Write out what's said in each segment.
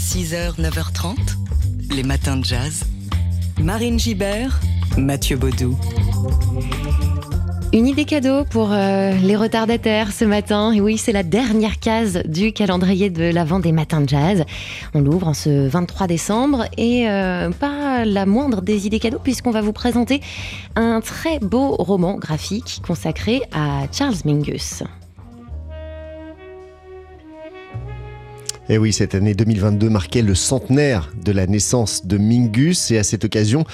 6h, 9h30, les matins de jazz. Marine Gibert, Mathieu Baudou. Une idée cadeau pour euh, les retardataires ce matin. Et oui, c'est la dernière case du calendrier de l'avant des matins de jazz. On l'ouvre en ce 23 décembre et euh, pas la moindre des idées cadeaux puisqu'on va vous présenter un très beau roman graphique consacré à Charles Mingus. Et oui, cette année 2022 marquait le centenaire de la naissance de Mingus et à cette occasion,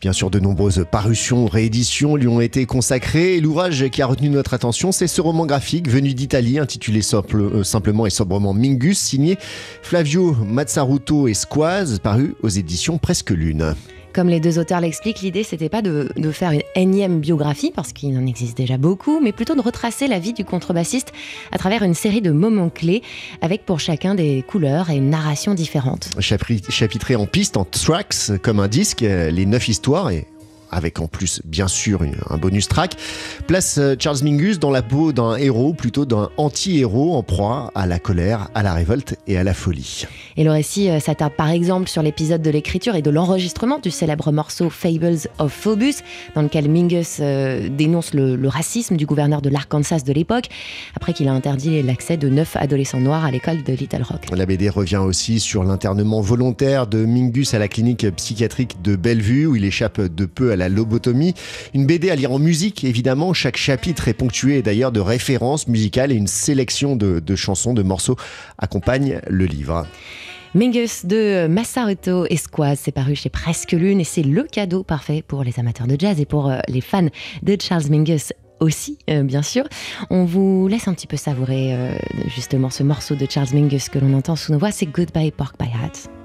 Bien sûr, de nombreuses parutions, rééditions lui ont été consacrées. Et l'ouvrage qui a retenu notre attention, c'est ce roman graphique venu d'Italie, intitulé euh, simplement et sobrement Mingus, signé Flavio Mazzaruto et Squaz, paru aux éditions Presque Lune. Comme les deux auteurs l'expliquent, l'idée c'était pas de, faire une énième biographie, parce qu'il en existe déjà beaucoup, mais plutôt de retracer la vie du contrebassiste à travers une série de moments clés, avec pour chacun des couleurs et une narration différente. Chapitré en pistes, en tracks, comme un disque, les neuf histoires, et avec en plus bien sûr un bonus track, place euh, Charles Mingus dans la peau d'un héros, plutôt d'un anti-héros en proie à la colère, à la révolte et à la folie. Et le récit euh, s'attarde par exemple sur l'épisode de l'écriture et de l'enregistrement du célèbre morceau Fables of Phobus, dans lequel Mingus euh, dénonce le, racisme du gouverneur de l'Arkansas de l'époque, après qu'il a interdit l'accès de neuf adolescents noirs à l'école de Little Rock. La BD revient aussi sur l'internement volontaire de Mingus à la clinique psychiatrique de Bellevue, où il échappe de peu à la lobotomie. Une BD à lire en musique, évidemment. Chaque chapitre est ponctué d'ailleurs de références musicales et une sélection de, chansons, de morceaux accompagne le livre. Mingus de Massaruto Esquaz, c'est paru chez Presque Lune et c'est le cadeau parfait pour les amateurs de jazz et pour euh, les fans de Charles Mingus aussi, euh, bien sûr. On vous laisse un petit peu savourer euh, justement ce morceau de Charles Mingus que l'on entend sous nos voix, c'est Goodbye Pork by Hat.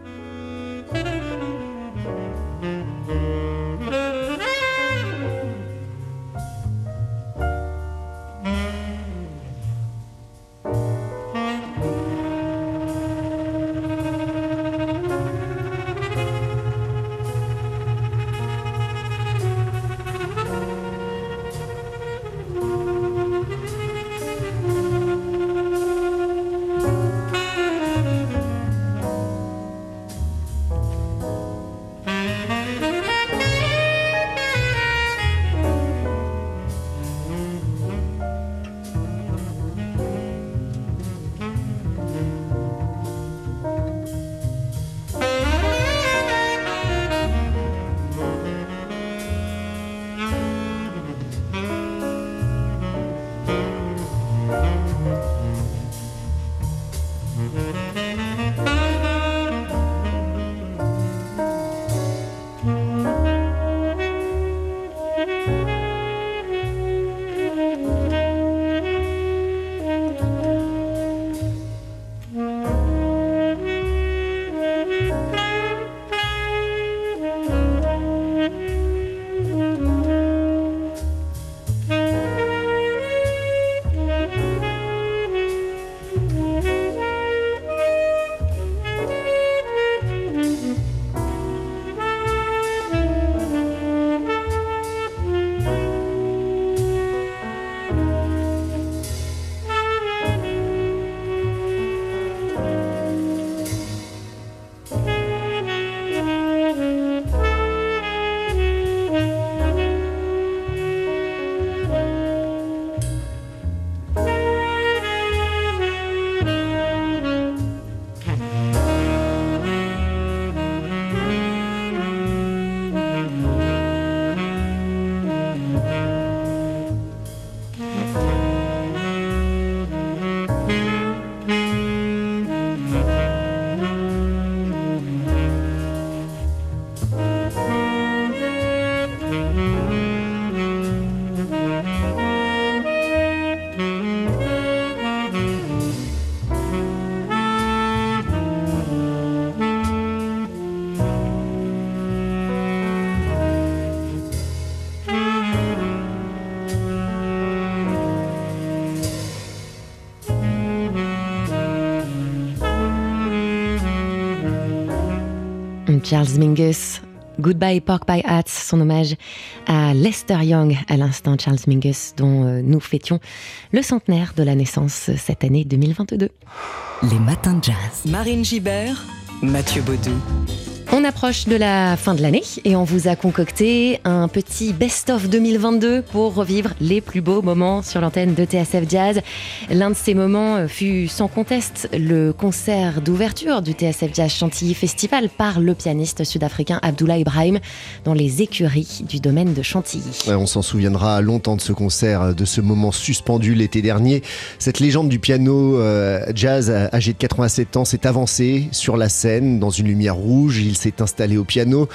Charles Mingus. Goodbye Pork by Hats, son hommage à Lester Young, à l'instant Charles Mingus, dont euh, nous fêtions le centenaire de la naissance cette année 2022. Les matins de jazz. Marine Gibert, Mathieu Baudou. On approche de la fin de l'année et on vous a concocté un petit best-of 2022 pour revivre les plus beaux moments sur l'antenne de TSF Jazz. L'un de ces moments fut sans conteste le concert d'ouverture du TSF Jazz Chantilly Festival par le pianiste sud-africain Abdullah Ibrahim dans les écuries du domaine de Chantilly. On s'en souviendra longtemps de ce concert, de ce moment suspendu l'été dernier. Cette légende du piano euh, jazz âgé de 87 ans s'est avancé sur la scène dans une lumière rouge. Installé au piano,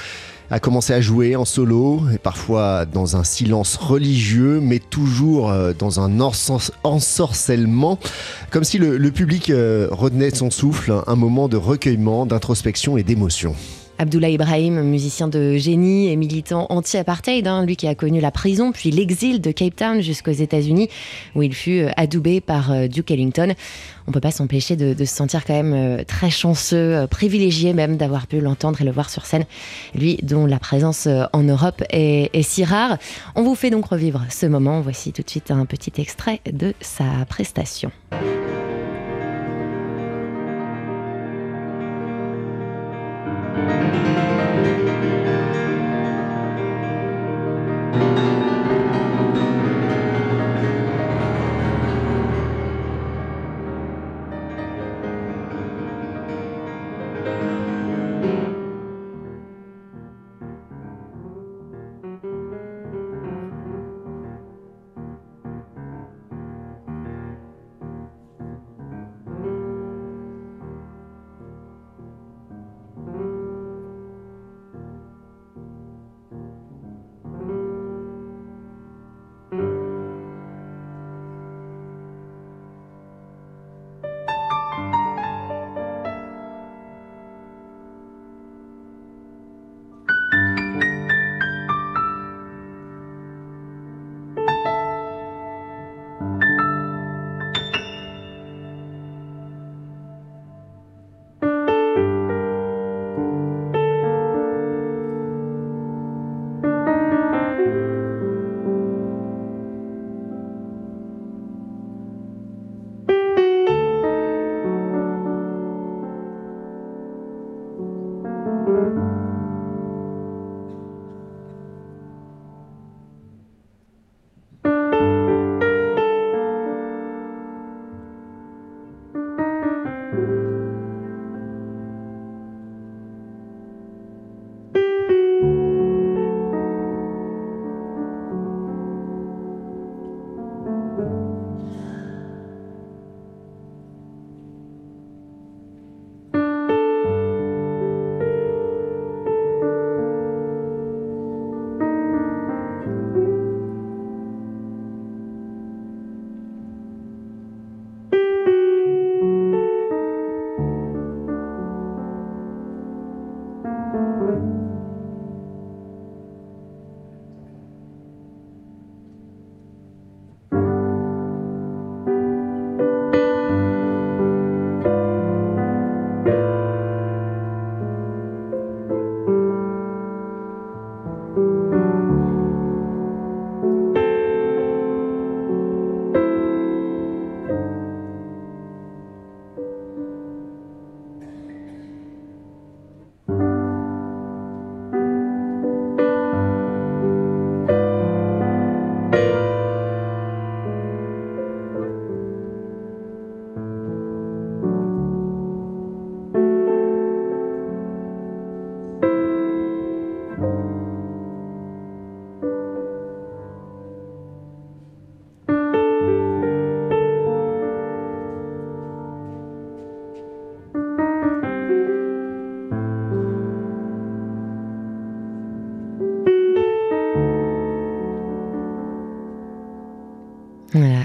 a commencé à jouer en solo, et parfois dans un silence religieux, mais toujours euh, dans un ensorcellement, comme si le, le public euh, retenait son souffle, un moment de recueillement, d'introspection et d'émotion. Abdullah Ibrahim, musicien de génie et militant anti-apartheid, hein, lui qui a connu la prison puis l'exil de Cape Town jusqu'aux États-Unis, où il fut euh, adoubé par euh, Duke Ellington. On peut pas s'empêcher de, se sentir quand même euh, très chanceux, privilégié même d'avoir pu l'entendre et le voir sur scène. Lui dont la présence en Europe est, est si rare. On vous fait donc revivre ce moment. Voici tout de suite un petit extrait de sa prestation. Música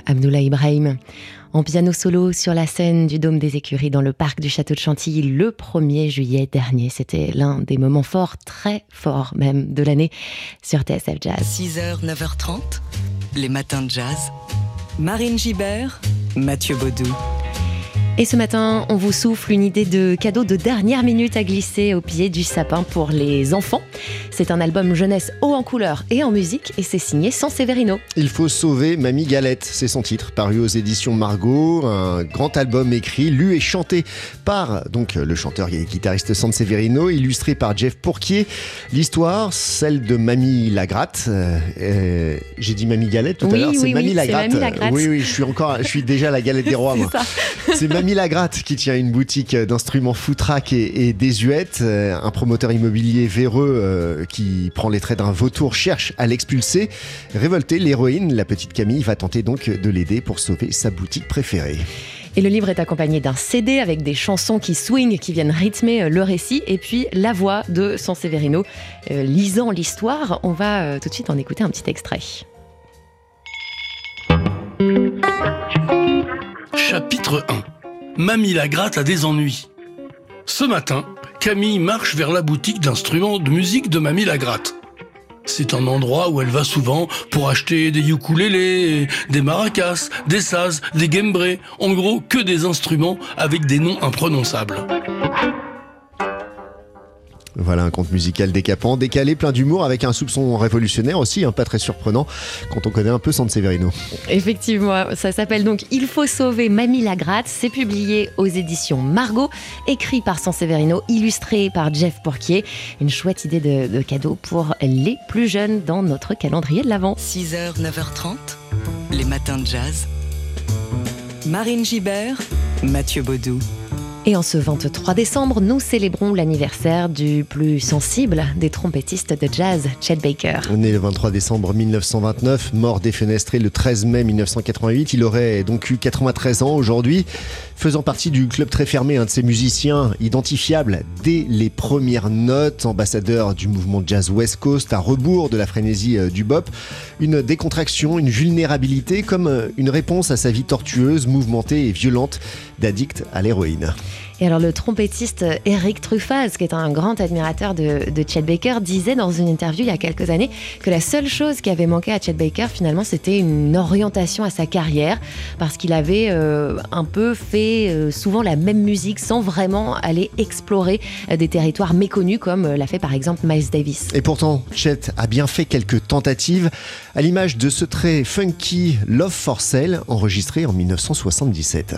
Abdullah Ibrahim en piano solo sur la scène du Dôme des Écuries dans le parc du Château de Chantilly le 1er juillet dernier. C'était l'un des moments forts, très forts même, de l'année sur TSF Jazz. 6h, 9h30, les matins de jazz. Marine Gibert, Mathieu Baudou. Et ce matin, on vous souffle une idée de cadeau de dernière minute à glisser au pied du sapin pour les enfants. C'est un album jeunesse haut en couleur et en musique et c'est signé San Severino. Il faut sauver Mamie Galette, c'est son titre, paru aux éditions Margot, un grand album écrit, lu et chanté par donc le chanteur et guitariste San Severino, illustré par Jeff Pourquier. L'histoire, celle de Mamie Lagratte. Euh, J'ai dit Mamie Galette tout Oui, à l'heure, oui, c'est oui, Mamie. Mamie Lagratte. Oui, oui, je suis encore, je suis déjà la galette des rois. moi. C'est Mamie Lagratte qui tient une boutique d'instruments foutraques et, et désuètes. Euh, Un promoteur immobilier véreux euh, qui prend les traits d'un vautour cherche à l'expulser. Révoltée, l'héroïne, la petite Camille, va tenter donc de l'aider pour sauver sa boutique préférée. Et le livre est accompagné d'un CD avec des chansons qui swing, qui viennent rythmer euh, le récit, et puis la voix de San Severino euh, lisant l'histoire. On va euh, tout de suite en écouter un petit extrait. Chapitre 1 Mamie la gratte a des ennuis. Ce matin, Camille marche vers la boutique d'instruments de musique de Mamie la gratte. C'est un endroit où elle va souvent pour acheter des ukulélés, des maracas, des sazes, des gembrés, en gros que des instruments avec des noms imprononçables. Voilà un conte musical décapant, décalé, plein d'humour, avec un soupçon révolutionnaire aussi, hein, pas très surprenant quand on connaît un peu San Severino. Effectivement, ça s'appelle donc Il faut sauver Mamie la gratte. C'est publié aux éditions Margot, écrit par San Severino, illustré par Jeff Porquier. Une chouette idée de, de cadeau pour les plus jeunes dans notre calendrier de l'Avent. 6h, 9h30, les matins de jazz. Marine Gibert, Mathieu Baudou. Et en ce 23 décembre, nous célébrons l'anniversaire du plus sensible des trompettistes de jazz, Chet Baker. Né le 23 décembre 1929, mort défenestré le 13 mai 1988, il aurait donc eu 93 ans aujourd'hui, faisant partie du club très fermé, un de ces musiciens identifiables dès les premières notes, ambassadeur du mouvement jazz West Coast, à rebours de la frénésie euh, du bop, une décontraction, une vulnérabilité comme euh, une réponse à sa vie tortueuse, mouvementée et violente d'addict à l'héroïne. Et alors le trompettiste Eric Truffaz, qui est un grand admirateur de, Chet Baker, disait dans une interview il y a quelques années que la seule chose qui avait manqué à Chet Baker finalement c'était une orientation à sa carrière parce qu'il avait euh, un peu fait euh, souvent la même musique sans vraiment aller explorer euh, des territoires méconnus comme l'a fait par exemple Miles Davis. Et pourtant, Chet a bien fait quelques tentatives à l'image de ce très funky Love for Sale enregistré en 1977.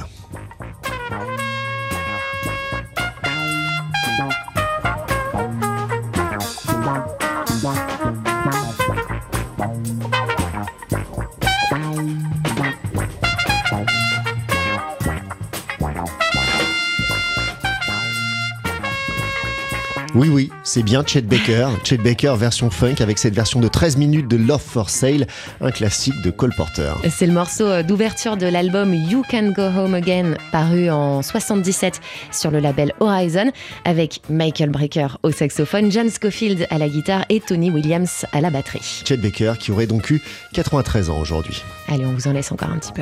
C'est bien Chet Baker. Chet Baker version funk avec cette version de 13 minutes de Love for Sale, un classique de Cole Porter. C'est le morceau d'ouverture de l'album You Can Go Home Again, paru en 77 sur le label Horizon, avec Michael Brecker au saxophone, John Scofield à la guitare et Tony Williams à la batterie. Chet Baker qui aurait donc eu 93 ans aujourd'hui. Allez, on vous en laisse encore un petit peu.